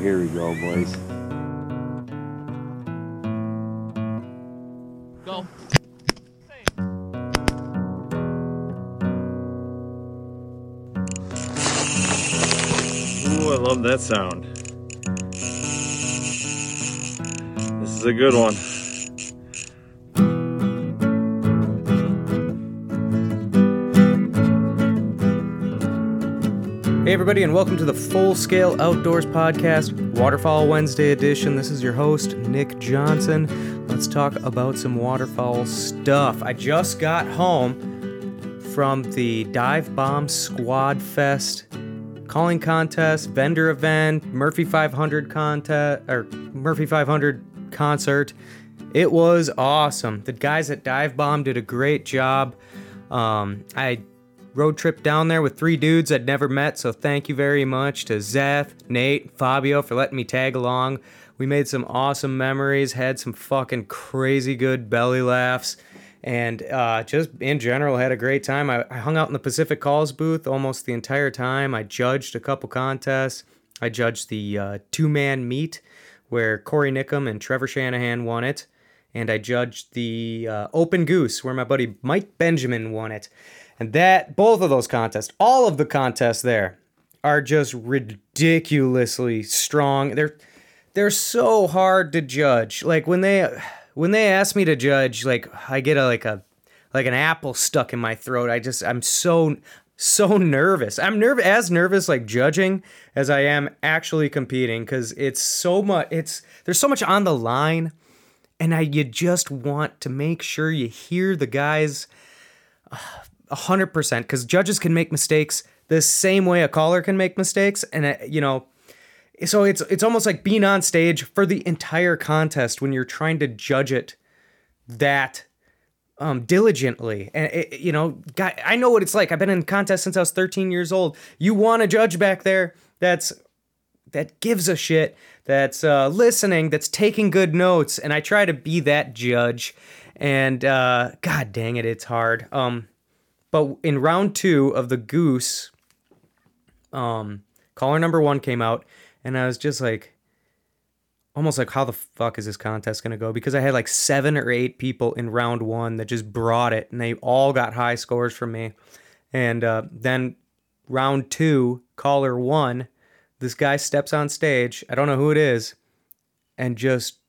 here we go, boys. Go. Ooh, I love that sound. This is a good one. Everybody, and welcome to the Full Scale Outdoors Podcast, Waterfowl Wednesday edition. This is your host, Nick Johnson. Let's talk about some waterfowl stuff. I just got home from the Dive Bomb Squad Fest calling contest, vendor event, Murphy 500 contest, or Murphy 500 concert. It was awesome. The guys at Dive Bomb did a great job. Um, I road trip down there with three dudes I'd never met, so thank you very much to Zeth, Nate, Fabio for letting me tag along. We made some awesome memories, had some fucking crazy good belly laughs, and uh, just in general had a great time. I, I hung out in the Pacific Calls booth almost the entire time. I judged a couple contests. I judged the uh, two man meat where Corey Nickum and Trevor Shanahan won it. And I judged the uh, Open Goose where my buddy Mike Benjamin won it. And that, both of those contests, all of the contests there are just ridiculously strong. They're, they're so hard to judge. Like when they, when they ask me to judge, like I get a, like a, like an apple stuck in my throat. I just, I'm so, so nervous. I'm nerve as nervous like judging as I am actually competing because it's so much. It's there's so much on the line, and I you just want to make sure you hear the guys. Uh, 100% because judges can make mistakes the same way a caller can make mistakes and uh, you know so it's it's almost like being on stage for the entire contest when you're trying to judge it that um, diligently. And it, you know God, i know what it's like. I've been in contests since i was 13 years old. You want a judge back there? That's that gives a shit. That's uh, listening. That's taking good notes. And i try to be that judge. And uh, god dang it it's hard. Um, but in round two of the goose, um, caller number one came out, and I was just like, almost like how the fuck is this contest to go? Because i had like seven or eight people in round one that just brought it and they all got high scores from me. And uh, then round two caller one this guy steps on stage i don't know who it is and just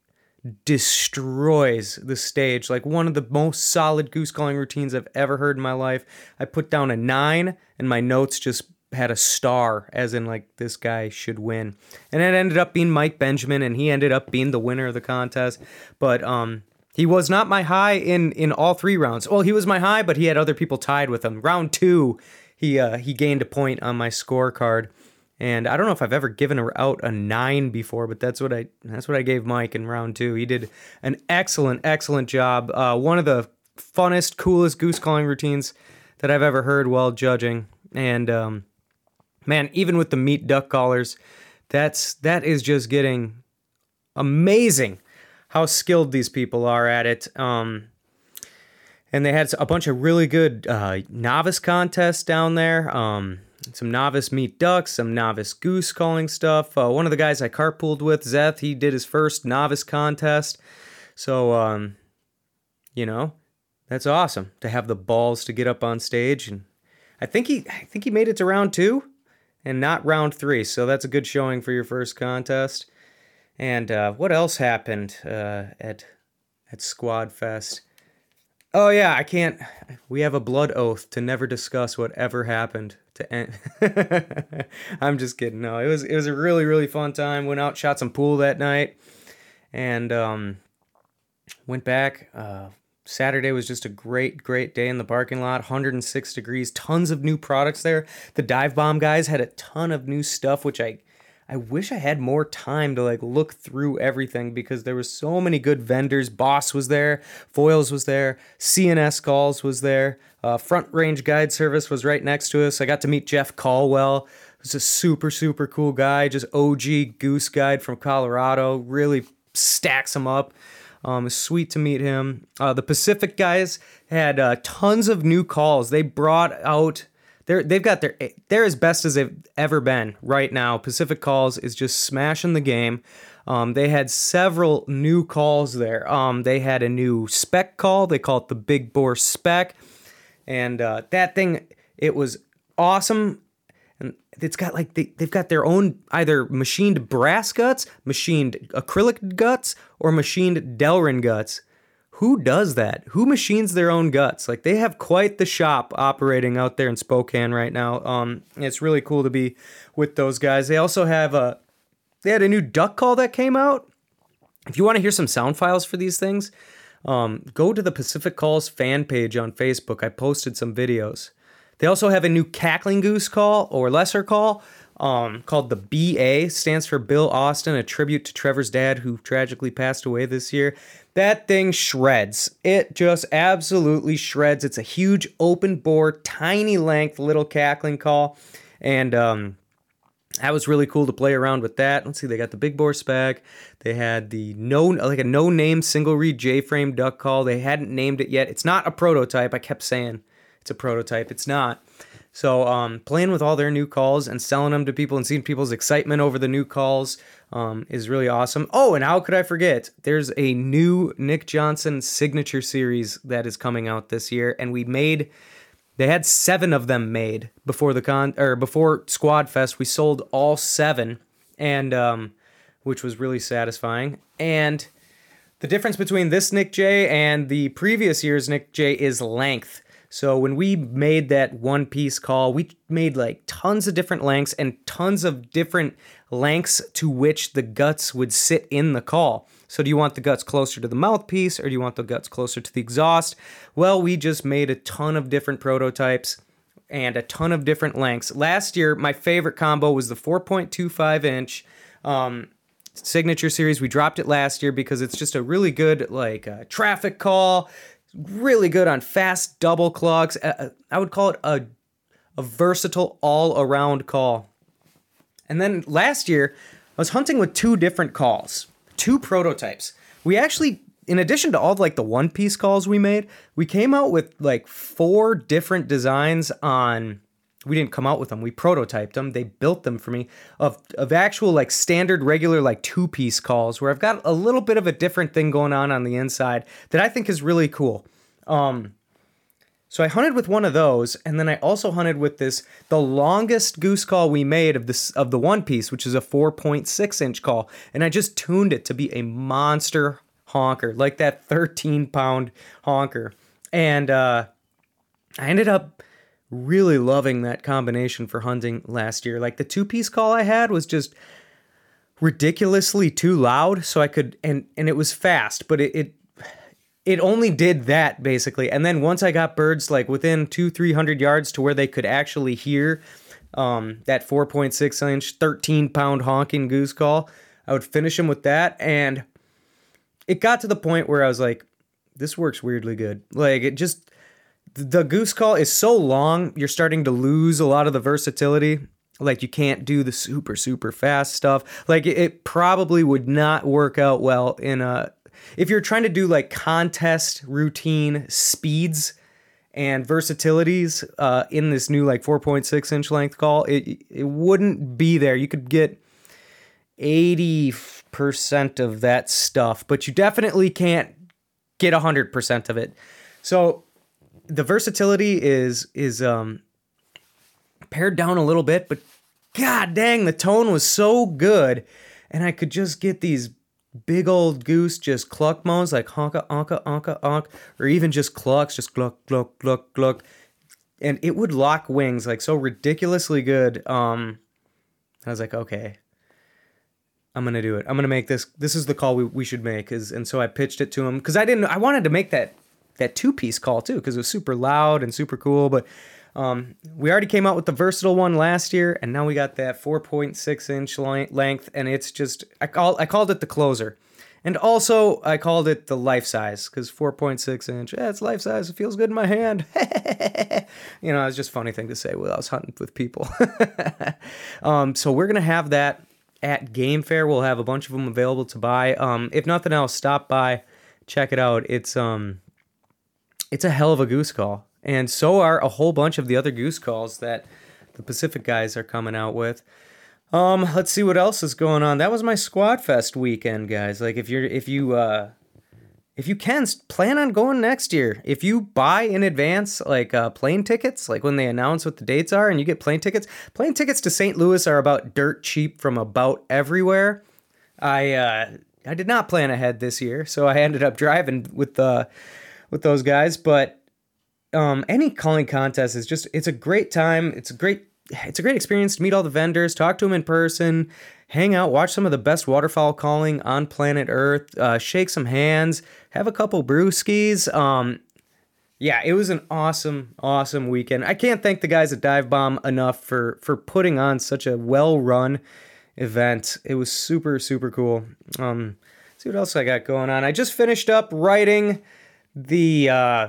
destroys the stage like one of the most solid goose calling routines i've ever heard in my life i put down a nine and my notes just had a star, as in like this guy should win. And it ended up being Mike Benjamin, and he ended up being the winner of the contest. But um, he was not my high in in all three rounds. Well, he was my high, but he had other people tied with him. Round two, he uh, he gained a point on my scorecard. And I don't know if I've ever given out a nine before, but that's what I that's what I gave Mike in round two. He did an excellent, excellent job. Uh, one of the funnest, coolest goose calling routines that I've ever heard while judging. And um, man, even with the meat duck callers, that's that is just getting amazing how skilled these people are at it. Um, and they had a bunch of really good uh, novice contests down there. Um, some novice meat ducks, some novice goose calling stuff. Uh, one of the guys I carpooled with, Zeth, he did his first novice contest. So, um, you know, that's awesome to have the balls to get up on stage and I think he I think he made it to round 2 and not round 3. So that's a good showing for your first contest. And uh, what else happened uh, at at Squad Fest? Oh yeah, I can't. We have a blood oath to never discuss whatever happened to end. I'm just kidding. No, it was it was a really really fun time. Went out, shot some pool that night, and um, went back. Uh, Saturday was just a great, great day in the parking lot. 106 degrees, tons of new products there. The dive bomb guys had a ton of new stuff, which I I wish I had more time to like look through everything because there was so many good vendors. Boss was there, Foiles was there, CNS Calls was there, uh, Front Range Guide Service was right next to us. I got to meet Jeff Caldwell. He's a super super cool guy, just OG goose guide from Colorado. Really stacks him up. Um, sweet to meet him. Uh, the Pacific guys had uh, tons of new calls. They brought out they're they've got their they're as best as they've ever been right now. Pacific Calls is just smashing the game. Um, they had several new calls there. Um, they had a new spec call. They call it the Big Bore Spec, and uh, that thing it was awesome. And it's got like they, they've got their own either machined brass guts, machined acrylic guts, or machined Delrin guts who does that? Who machines their own guts? Like they have quite the shop operating out there in Spokane right now. Um, it's really cool to be with those guys. They also have a they had a new duck call that came out. If you want to hear some sound files for these things, um, go to the Pacific Calls fan page on Facebook. I posted some videos. They also have a new cackling goose call or lesser call um, called the BA, stands for Bill Austin, a tribute to Trevor's dad who tragically passed away this year. That thing shreds. It just absolutely shreds. It's a huge open bore, tiny length little cackling call. And um, that was really cool to play around with that. Let's see, they got the big bore spec. They had the no like a no name single reed J frame duck call. They hadn't named it yet. It's not a prototype. I kept saying it's a prototype. It's not. So um, playing with all their new calls and selling them to people and seeing people's excitement over the new calls um, is really awesome. Oh, and how could I forget? There's a new Nick Johnson signature series that is coming out this year, and we made. They had seven of them made before the con or before Squad Fest. We sold all seven, and um, which was really satisfying. And the difference between this Nick J and the previous year's Nick J is length. So when we made that one piece call, we made like tons of different lengths and tons of different lengths to which the guts would sit in the call. So do you want the guts closer to the mouthpiece or do you want the guts closer to the exhaust? Well, we just made a ton of different prototypes and a ton of different lengths. Last year, my favorite combo was the 4.25 inch um, signature series. We dropped it last year because it's just a really good like uh, traffic call really good on fast double clucks. I would call it a, a versatile all around call. And then last year, I was hunting with two different calls, two prototypes. We actually, in addition to all like the one piece calls we made, we came out with like four different designs on we didn't come out with them. We prototyped them. They built them for me of of actual like standard regular like two piece calls where I've got a little bit of a different thing going on on the inside that I think is really cool. Um, so I hunted with one of those, and then I also hunted with this the longest goose call we made of this of the one piece, which is a 4.6 inch call, and I just tuned it to be a monster honker, like that 13 pound honker, and uh, I ended up really loving that combination for hunting last year. Like the two piece call I had was just ridiculously too loud, so I could and and it was fast, but it it, it only did that basically. And then once I got birds like within two three hundred yards to where they could actually hear um, that 4.6 inch 13 pound honking goose call, I would finish them with that and it got to the point where I was like, this works weirdly good. Like it just the goose call is so long, you're starting to lose a lot of the versatility. Like you can't do the super super fast stuff. Like it probably would not work out well in a if you're trying to do like contest routine speeds and versatilities uh, in this new like 4.6 inch length call, it it wouldn't be there. You could get 80% of that stuff, but you definitely can't get 100% of it. So the versatility is is um pared down a little bit, but god dang, the tone was so good, and I could just get these big old goose just cluck moans like honka honka honka honk, or even just clucks, just cluck cluck cluck cluck, and it would lock wings like so ridiculously good. Um, I was like, okay, I'm gonna do it. I'm gonna make this. This is the call we, we should make. Is and so I pitched it to him because I didn't. I wanted to make that that two piece call too because it was super loud and super cool. But um, we already came out with the versatile one last year, and now we got that 4.6 inch length, and it's just I call I called it the closer. And also, I called it the life size because 4.6 inch, yeah, it's life size. It feels good in my hand. you know, it's just funny thing to say while I was hunting with people. um, so we're gonna have that at Game Fair. We'll have a bunch of them available to buy. Um, if nothing else, stop by, check it out. It's um, it's a hell of a goose call, and so are a whole bunch of the other goose calls that the Pacific guys are coming out with. Um, let's see what else is going on. That was my Squad Fest weekend, guys. Like if you're if you uh if you can plan on going next year. If you buy in advance like uh, plane tickets, like when they announce what the dates are and you get plane tickets, plane tickets to St. Louis are about dirt cheap from about everywhere. I uh I did not plan ahead this year, so I ended up driving with the with those guys, but um any calling contest is just it's a great time. It's a great it's a great experience to meet all the vendors, talk to them in person, hang out, watch some of the best waterfowl calling on planet Earth, uh, shake some hands, have a couple brewskis. Um, yeah, it was an awesome, awesome weekend. I can't thank the guys at Dive Bomb enough for for putting on such a well run event. It was super, super cool. Um, see what else I got going on. I just finished up writing the uh,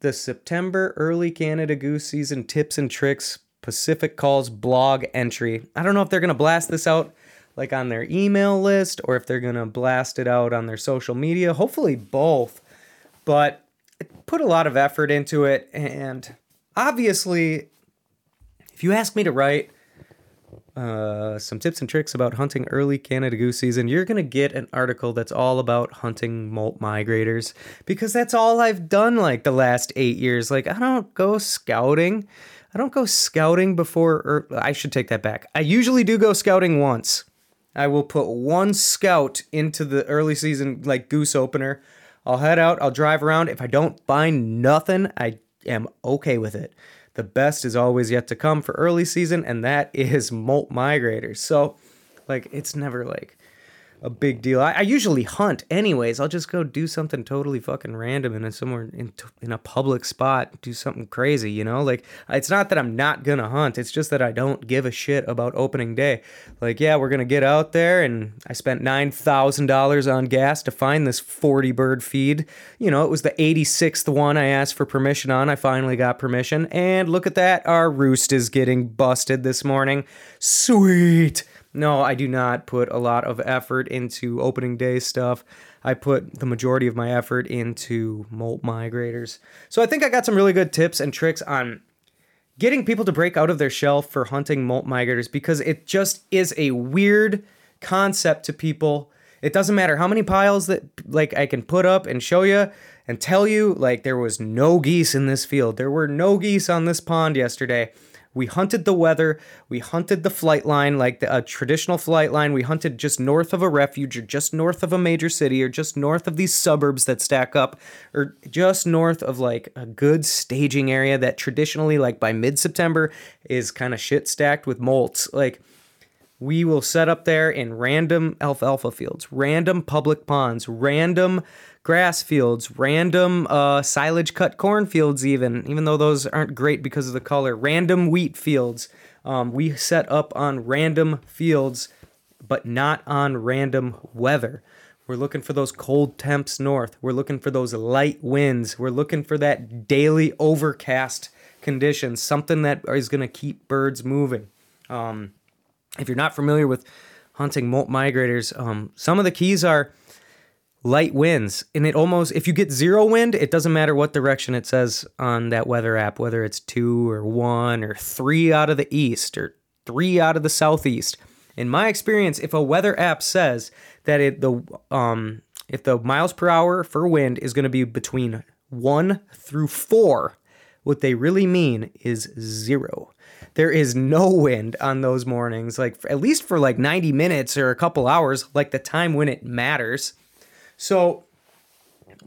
the September early Canada goose season tips and tricks Pacific Calls blog entry. I don't know if they're to blast this out like on their email list or if they're to blast it out on their social media. Hopefully both. But put a lot of effort into it and obviously if you ask me to write uh, some tips and tricks about hunting early Canada goose season, you're going to get an article that's all about hunting molt migrators because that's all I've done like the last eight years. Like, I don't go scouting. I don't go scouting before, or I should take that back. I usually do go scouting once. I will put one scout into the early season, like goose opener. I'll head out, I'll drive around. If I don't find nothing, I am okay with it. The best is always yet to come for early season, and that is molt migrators. So, like, it's never like a big deal. I, I, usually hunt anyways. I'll just go do something totally fucking random in somewhere in, in a public spot, do something crazy, you know? Like, it's not that I'm not gonna hunt, it's just that I don't give a shit about opening day. Like, yeah, we're gonna get out there, and I spent $9,000 on gas to find this 40 bird feed. You know, it was the 86th one I asked for permission on. I finally got permission, and look at that, our roost is getting busted this morning. Sweet! No, I do not put a lot of effort into opening day stuff. I put the majority of my effort into molt migrators. So I think I got some really good tips and tricks on getting people to break out of their shell for hunting molt migrators because it just is a weird concept to people. It doesn't matter how many piles that like I can put up and show you and tell you like there was no geese in this field. There were no geese on this pond yesterday. We hunted the weather. We hunted the flight line, like the, a traditional flight line. We hunted just north of a refuge, or just north of a major city, or just north of these suburbs that stack up, or just north of like a good staging area that traditionally, like by mid September, is kind of shit stacked with molts. Like, we will set up there in random alfalfa fields, random public ponds, random grass fields, random uh, silage cut cornfields, even even though those aren't great because of the color. Random wheat fields. Um, we set up on random fields, but not on random weather. We're looking for those cold temps north. We're looking for those light winds. We're looking for that daily overcast conditions, something that is going to keep birds moving. Um, if you're not familiar with hunting molt migrators, um, some of the keys are light winds and it almost if you get zero wind it doesn't matter what direction it says on that weather app whether it's two or one or three out of the east or three out of the southeast in my experience if a weather app says that it the um if the miles per hour for wind is going to be between 1 through 4, what they really mean is zero. There is no wind on those mornings, like at least for like 90 minutes or a couple hours, like the time when it matters. So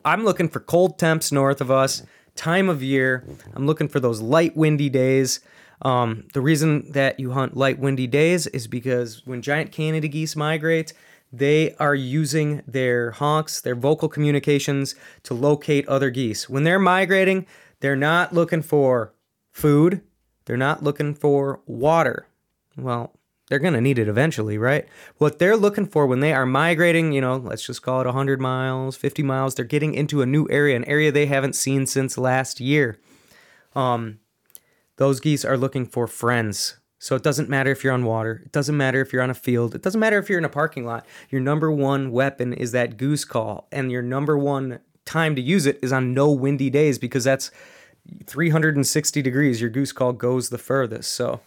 I'm looking for cold temps north of us, time of year. I'm looking for those light windy days. Um, the reason that you hunt light windy days is because when giant Canada geese migrate, they are using their honks, their vocal communications to locate other geese. When they're migrating, they're not looking for food, they're not looking for water. Well, they're going to need it eventually, right? What they're looking for when they are migrating, you know, let's just call it 100 miles, 50 miles, they're getting into a new area, an area they haven't seen since last year. Um, those geese are looking for friends. So it doesn't matter if you're on water, it doesn't matter if you're on a field, it doesn't matter if you're in a parking lot. Your number one weapon is that goose call, and your number one time to use it is on no windy days because that's 360 degrees. Your goose call goes the furthest. So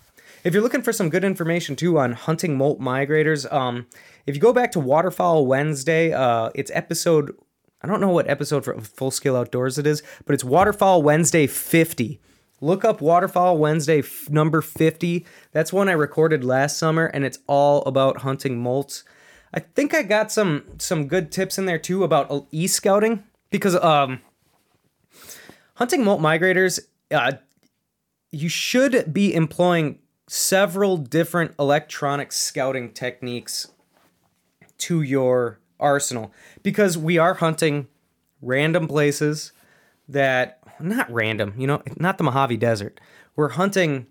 if you're looking for some good information too on hunting molt migrators, um, if you go back to Waterfowl Wednesday, uh, it's episode. I don't know what episode for Full Scale Outdoors it is, but it's Waterfowl Wednesday 50. Look up Waterfowl Wednesday f- number 50. That's one I recorded last summer, and it's all about hunting molts. I think I got some some good tips in there too about e scouting because um, hunting molt migrators, uh, you should be employing several different electronic scouting techniques to your arsenal because we are hunting random places that not random, you know, not the Mojave Desert. We're hunting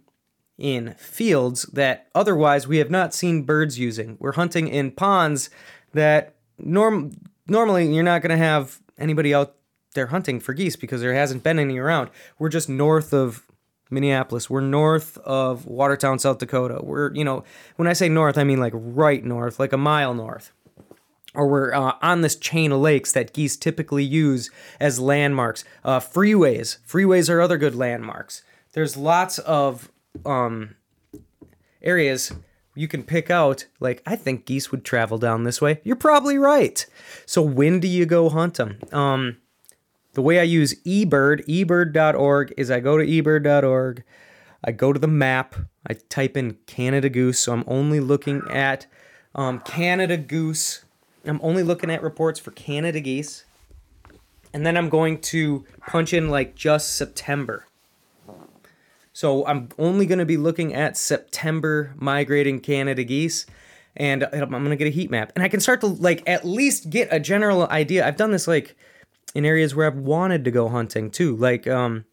in fields that otherwise we have not seen birds using. We're hunting in ponds that norm normally you're not going to have anybody out there hunting for geese because there hasn't been any around. We're just north of Minneapolis. We're north of Watertown, South Dakota. We're, you know, when I say north, I mean like right north, like a mile north. Or we're uh, on this chain of lakes that geese typically use as landmarks. Uh, freeways. Freeways are other good landmarks. There's lots of um, areas you can pick out, like, I think geese would travel down this way. You're probably right. So, when do you go hunt them? Um, the way I use eBird, ebird.org, is I go to ebird.org, I go to the map, I type in Canada Goose, so I'm only looking at um, Canada Goose. I'm only looking at reports for Canada geese. And then I'm going to punch in like just September. So I'm only going to be looking at September migrating Canada geese and I'm going to get a heat map. And I can start to like at least get a general idea. I've done this like in areas where I've wanted to go hunting too, like um,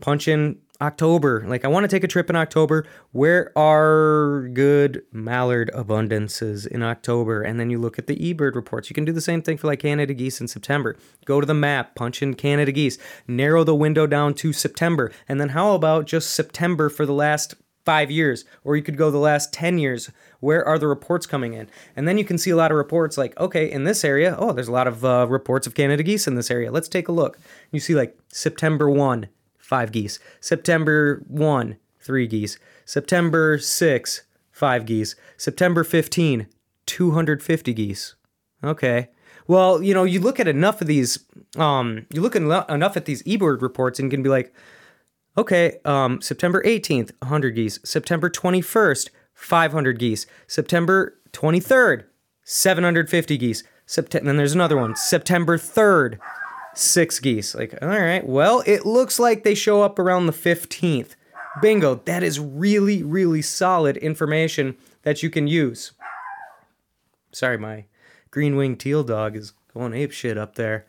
punch in October. Like I want to take a trip in October. Where are good mallard abundances in October? And then you look at the eBird reports. You can do the same thing for like Canada geese in September. Go to the map, punch in Canada geese, narrow the window down to September. And then how about just September for the last five years? Or you could go the last 10 years. Where are the reports coming in? And then you can see a lot of reports like, okay, in this area, oh, there's a lot of uh, reports of Canada geese in this area. Let's take a look. You see like September 1, five geese. September 1, three geese. September 6, five geese. September 15, 250 geese. Okay. Well, you know, you look at enough of these, um, you look eno- enough at these eBird reports and you can be like, okay, um, September 18th, 100 geese. September 21st, 500 geese. September 23rd, 750 geese. September, then there's another one. September 3rd, six geese. Like, all right, well, it looks like they show up around the 15th. Bingo. That is really, really solid information that you can use. Sorry, my green winged teal dog is going ape shit up there.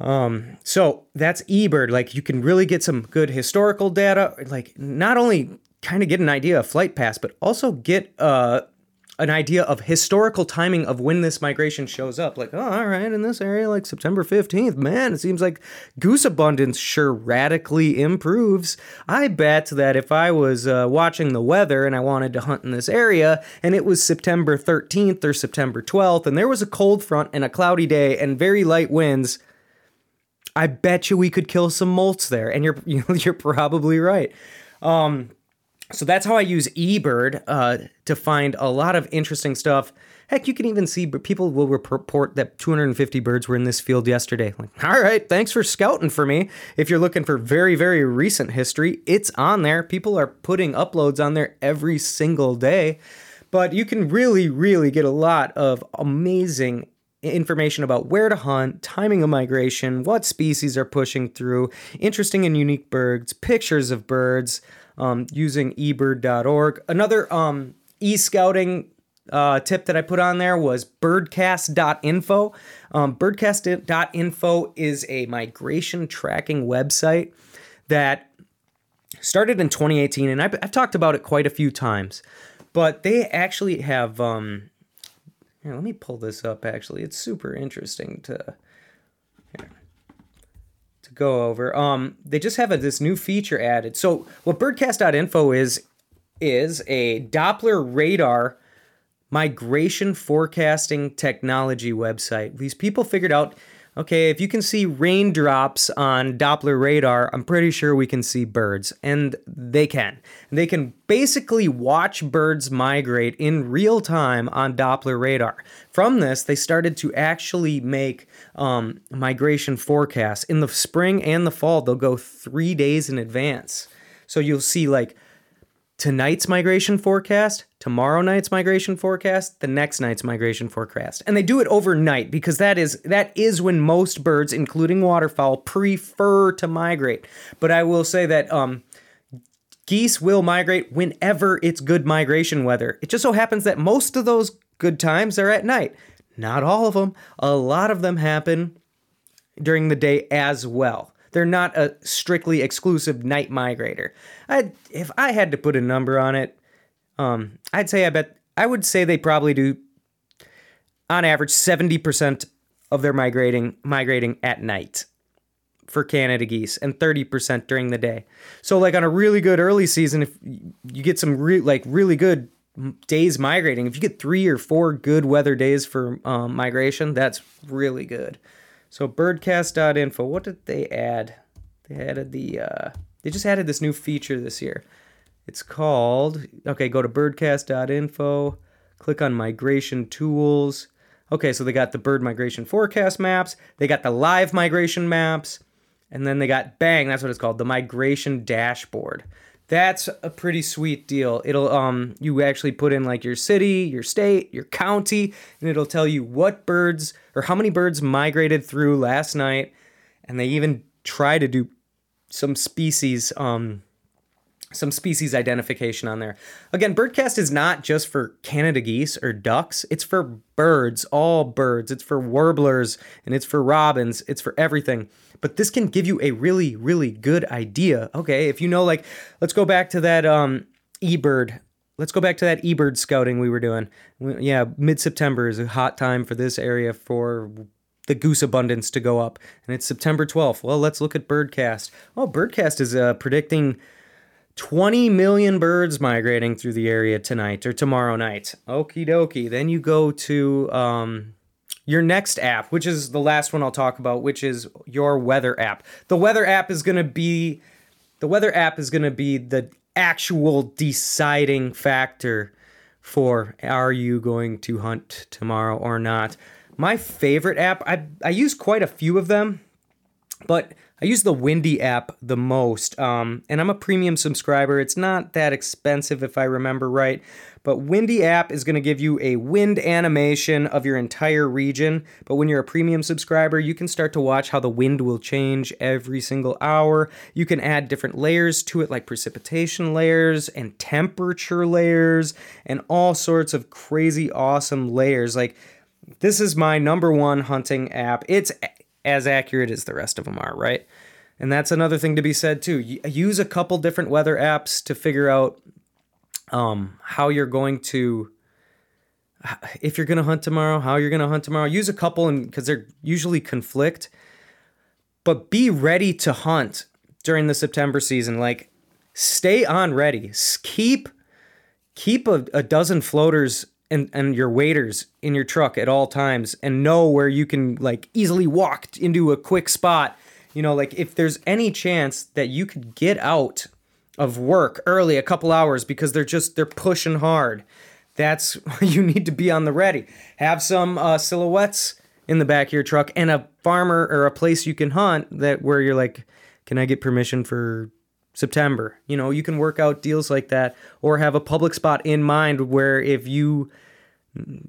Um, so that's eBird. Like you can really get some good historical data. Like not only kind of get an idea of flight paths, but also get uh an idea of historical timing of when this migration shows up. Like, oh, all right, in this area, like September 15th, man, it seems like goose abundance sure radically improves. I bet that if I was uh, watching the weather and I wanted to hunt in this area and it was September 13th or September 12th and there was a cold front and a cloudy day and very light winds, I bet you we could kill some molts there. And you're, you're probably right. Um, so that's how I use eBird uh, to find a lot of interesting stuff. Heck, you can even see people will report that 250 birds were in this field yesterday. Like, all right, thanks for scouting for me. If you're looking for very, very recent history, it's on there. People are putting uploads on there every single day. But you can really, really get a lot of amazing information about where to hunt, timing of migration, what species are pushing through, interesting and unique birds, pictures of birds um, using ebird.org. Another um, e scouting uh, tip that I put on there was birdcast.info. Um, birdcast.info is a migration tracking website that started in 2018, and I've, I've talked about it quite a few times. But they actually have um, here, let me pull this up actually. It's super interesting to here, to go over. Um they just have a, this new feature added. So what birdcast.info is is a Doppler radar migration forecasting technology website. These people figured out okay, if you can see raindrops on Doppler radar, I'm pretty sure we can see birds. And they can. They can basically watch birds migrate in real time on Doppler radar. From this, they started to actually make um, migration forecasts. In the spring and the fall, they'll go three days in advance. So you'll see like tonight's migration forecast, tomorrow night's migration forecast, the next night's migration forecast. And they do it overnight because that is that is when most birds including waterfowl prefer to migrate. But I will say that um geese will migrate whenever it's good migration weather. It just so happens that most of those good times are at night. Not all of them. A lot of them happen during the day as well. They're not a strictly exclusive night migrator. I if I had to put a number on it, um, I'd say I bet I would say they probably do on average 70% of their migrating migrating at night for Canada geese and 30% during the day. So like on a really good early season if you get some re- like really good days migrating, if you get 3 or 4 good weather days for um, migration, that's really good. So birdcast.info, what did they add? They added the uh, they just added this new feature this year. It's called okay, go to birdcast.info, click on migration tools. Okay, so they got the bird migration forecast maps, they got the live migration maps, and then they got bang, that's what it's called, the migration dashboard. That's a pretty sweet deal. It'll um you actually put in like your city, your state, your county, and it'll tell you what birds or how many birds migrated through last night. And they even try to do some species um some species identification on there. Again, Birdcast is not just for Canada geese or ducks. It's for birds, all birds. It's for warblers and it's for robins. It's for everything but this can give you a really really good idea. Okay if you know like let's go back to that um ebird. Let's go back to that ebird scouting we were doing. Yeah mid-september is a hot time for this area for the goose abundance to go up and it's september 12th well let's look at birdcast. Oh birdcast is uh, predicting 20 million birds migrating through the area tonight or tomorrow night. Okie dokie. Then you go to um your next app, which is the last one I'll talk about, which is your weather app. The weather app is going to be the weather app is going to be the actual deciding factor for are you going to hunt tomorrow or not. My favorite app, I I use quite a few of them, but I use the Windy app the most, um, and I'm a premium subscriber. It's not that expensive if I remember right, but Windy app is going to give you a wind animation of your entire region. But when you're a premium subscriber, you can start to watch how the wind will change every single hour. You can add different layers to it, like precipitation layers and temperature layers, and all sorts of crazy awesome layers. Like, this is my number one hunting app. It's as accurate as the rest of them are, right? And that's another thing to be said too. Use a couple different weather apps to figure out um, how you're going to, if you're going to hunt tomorrow, how you're going to hunt tomorrow. Use a couple, and because they're usually conflict. But be ready to hunt during the September season. Like, stay on ready. Keep keep a, a dozen floaters and and your waders in your truck at all times and know where you can like easily walk into a quick spot you know like if there's any chance that you could get out of work early a couple hours because they're just they're pushing hard that's you need to be on the ready. Have some uh, silhouettes in the back of your truck and a farmer or a place you can hunt that where you're like, can I get permission for September? You know, you can work out deals like that or have a public spot in mind where if you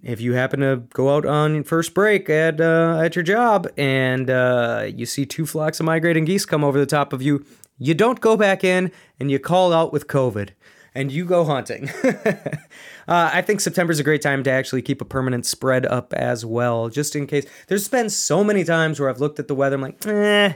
if you happen to go out on first break at uh, at your job and uh, you see two flocks of migrating geese come over the top of you, you don't go back in and you call out with COVID and you go hunting. uh, I think September is a great time to actually keep a permanent spread up as well, just in case. There's been so many times where I've looked at the weather, I'm like, eh,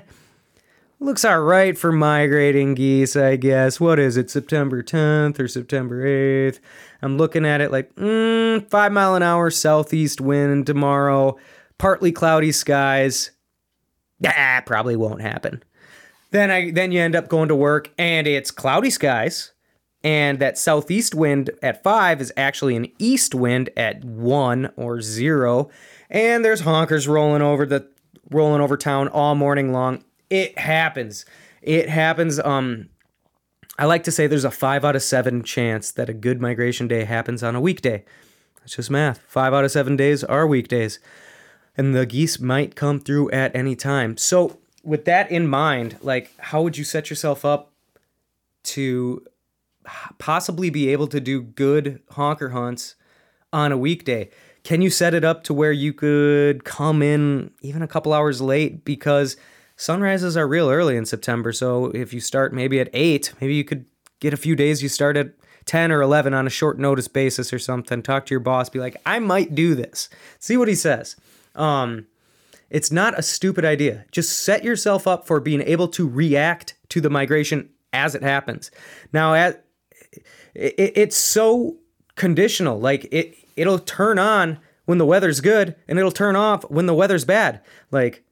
looks all right for migrating geese, I guess. What is it, September 10th or September 8th? I'm looking at it like, mm, five mile an hour southeast wind tomorrow, partly cloudy skies. Ah, probably won't happen. Then I then you end up going to work and it's cloudy skies and that southeast wind at five is actually an east wind at one or zero, and there's honkers rolling over the rolling over town all morning long. It happens. It happens. Um, I like to say there's a five out of seven chance that a good migration day happens on a weekday. That's just math. Five out of seven days are weekdays, and the geese might come through at any time. So, with that in mind, like, how would you set yourself up to possibly be able to do good honker hunts on a weekday? Can you set it up to where you could come in even a couple hours late because sunrises are real early in September. So if you start maybe at 8, maybe you could get a few days you start at 10 or 11 on a short notice basis or something. Talk to your boss, be like, "I might do this." See what he says. Um it's not a stupid idea. Just set yourself up for being able to react to the migration as it happens. Now, at it, it's so conditional. Like it it'll turn on when the weather's good and it'll turn off when the weather's bad. Like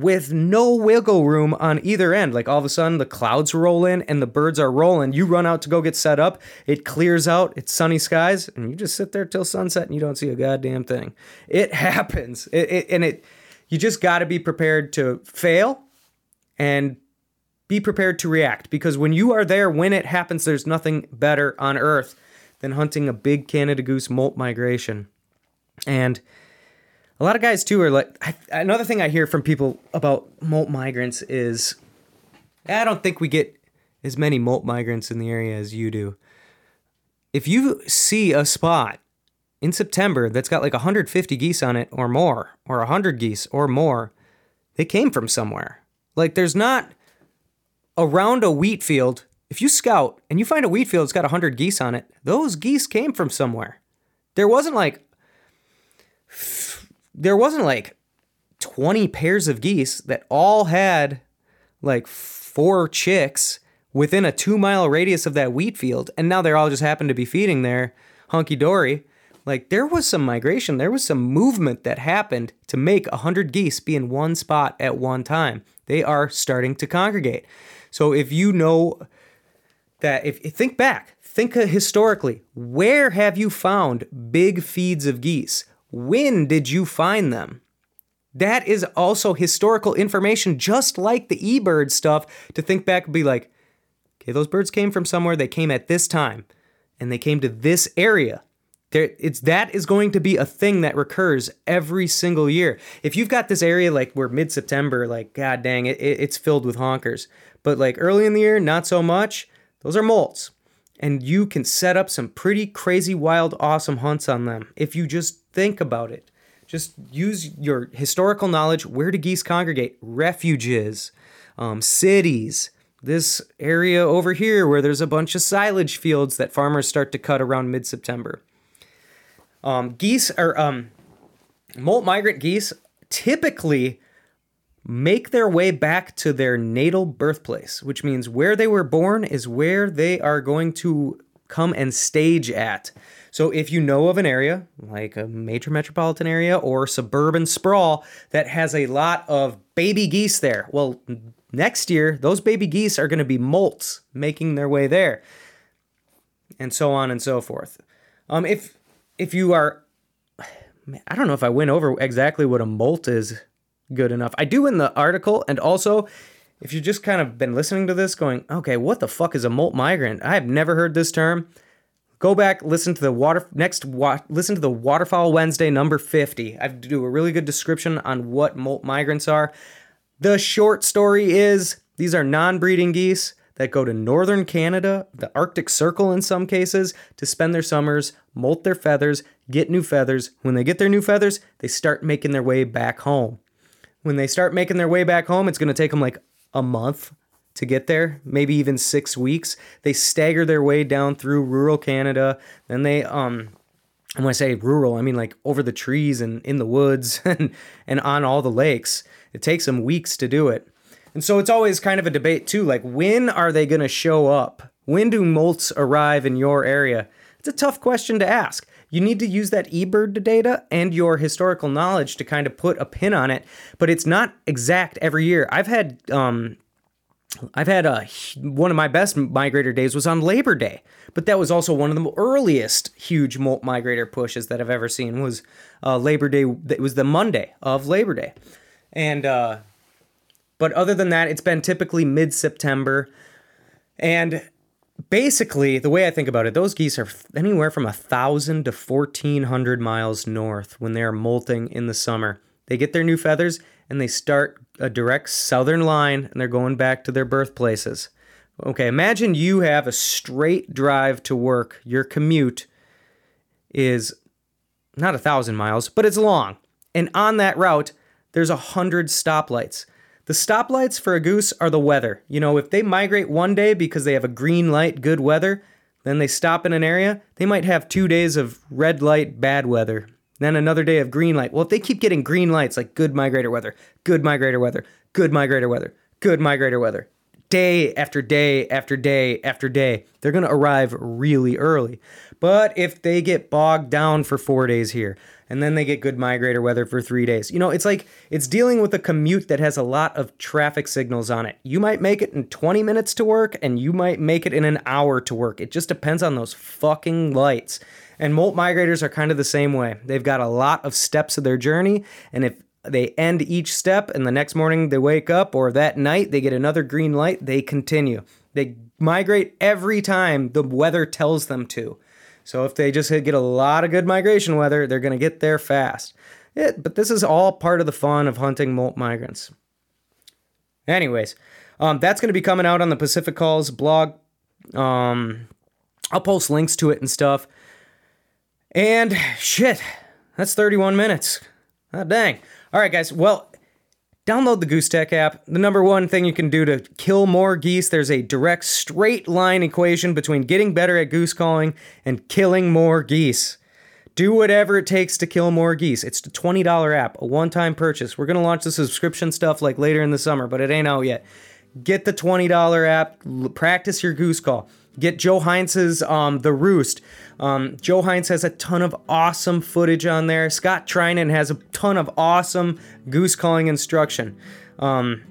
with no wiggle room on either end. Like all of a sudden the clouds roll in and the birds are rolling. You run out to go get set up. It clears out. It's sunny skies and you just sit there till sunset and you don't see a goddamn thing. It happens. It, it, and it you just got to be prepared to fail and be prepared to react because when you are there when it happens, there's nothing better on earth than hunting a big Canada goose molt migration. And a lot of guys too are like I, another thing I hear from people about molt migrants is I don't think we get as many molt migrants in the area as you do. If you see a spot in September that's got like 150 geese on it or more, or 100 geese or more, they came from somewhere. Like there's not around a wheat field, if you scout and you find a wheat field that's got 100 geese on it, those geese came from somewhere. There wasn't like there wasn't like 20 pairs of geese that all had like four chicks within a 2 mile radius of that wheat field and now they're all just happened to be feeding there hunky dory. Like there was some migration, there was some movement that happened to make 100 geese be in one spot at one time. They are starting to congregate. So if you know that, if think back, think historically, where have you found big feeds of geese? When did you find them? That is also historical information, just like the eBird stuff, to think back and be like, okay, those birds came from somewhere, they came at this time, and they came to this area. There, it's that is going to be a thing that recurs every single year. If you've got this area like where mid September, like god dang it, it, it's filled with honkers. But like early in the year, not so much. Those are molts. And you can set up some pretty crazy, wild, awesome hunts on them if you just think about it. Just use your historical knowledge. Where do geese congregate? Refuges, um, cities, this area over here where there's a bunch of silage fields that farmers start to cut around mid September. Um, geese are um, molt migrant geese typically make their way back to their natal birthplace, which means where they were born is where they are going to come and stage at. So if you know of an area, like a major metropolitan area or suburban sprawl, that has a lot of baby geese there, well, next year, those baby geese are going to be molts making their way there. And so on and so forth. Um, if if you are I don't know if I went over exactly what a molt is good enough. I do in the article, and also if you've just kind of been listening to this going, okay, what the fuck is a molt migrant? I have never heard this term. Go back, listen to the water next. Wa- listen to the Waterfowl Wednesday number fifty. I do a really good description on what molt migrants are. The short story is these are non-breeding geese that go to northern Canada, the Arctic Circle in some cases, to spend their summers, molt their feathers, get new feathers. When they get their new feathers, they start making their way back home. When they start making their way back home, it's going to take them like a month to get there, maybe even 6 weeks. They stagger their way down through rural Canada, then they um when I say rural, I mean like over the trees and in the woods and and on all the lakes. It takes them weeks to do it. And so it's always kind of a debate too, like when are they going to show up? When do molts arrive in your area? It's a tough question to ask. You need to use that eBird data and your historical knowledge to kind of put a pin on it, but it's not exact every year. I've had um, I've had a one of my best migrator days was on Labor Day, but that was also one of the earliest huge molt migrator pushes that I've ever seen. Was uh, Labor Day? It was the Monday of Labor Day, and uh, but other than that, it's been typically mid September, and basically the way I think about it, those geese are anywhere from a thousand to fourteen hundred miles north when they are molting in the summer. They get their new feathers and they start a direct southern line and they're going back to their birthplaces. Okay, imagine you have a straight drive to work. Your commute is not a thousand miles, but it's long. And on that route, there's a hundred stoplights. The stoplights for a goose are the weather. You know, if they migrate one day because they have a green light, good weather, then they stop in an area, they might have two days of red light, bad weather. Then another day of green light. Well, if they keep getting green lights like good migrator weather, good migrator weather, good migrator weather, good migrator weather, day after day after day after day, they're going to arrive really early. But if they get bogged down for four days here, and then they get good migrator weather for three days, you know, it's like it's dealing with a commute that has a lot of traffic signals on it. You might make it in 20 minutes to work, and you might make it in an hour to work. It just depends on those fucking lights. And molt migrators are kind of the same way. They've got a lot of steps of their journey, and if they end each step and the next morning they wake up or that night they get another green light, they continue. They migrate every time the weather tells them to. So if they just get a lot of good migration weather, they're going to get there fast. It, but this is all part of the fun of hunting molt migrants. Anyways, um, that's going to be coming out on the Pacific Calls blog. Um, I'll post links to it and stuff. And shit, that's 31 minutes. Oh, dang. All right, guys. Well, download the Goose Tech app. The number one thing you can do to kill more geese, there's a direct straight line equation between getting better at goose calling and killing more geese. Do whatever it takes to kill more geese. It's a $20 app, a one time purchase. We're going to launch the subscription stuff like later in the summer, but it ain't out yet. Get the $20 app, practice your goose call. Get Joe Heinz's um, The Roost. Um, Joe Heinz has a ton of awesome footage on there. Scott Threinen has a ton of awesome goose calling instruction. Um,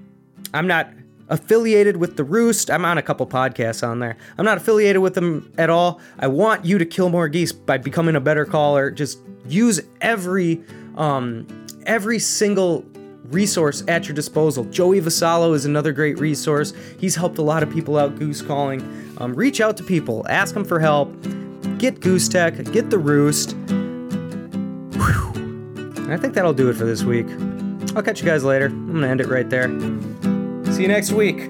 I'm not affiliated with The Roost. I'm on a couple podcasts on there. I'm not affiliated with them at all. I want you to kill more geese by becoming a better caller. Just use every um, every single resource at your disposal. Joey Vassallo is another great resource. He's helped a lot of people out goose calling. Um, reach out to people, ask them for help. Get Goose Tech, get the Roost. Whew. I think that'll do it for this week. I'll catch you guys later. I'm going to end it right there. See you next week.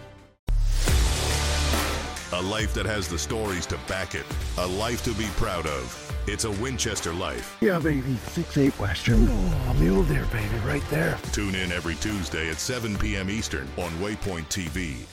A life that has the stories to back it, a life to be proud of. It's a Winchester life. Yeah, baby. Six eight Western. Oh, mule deer, baby, right there. Tune in every Tuesday at 7 p.m. Eastern on Waypoint TV.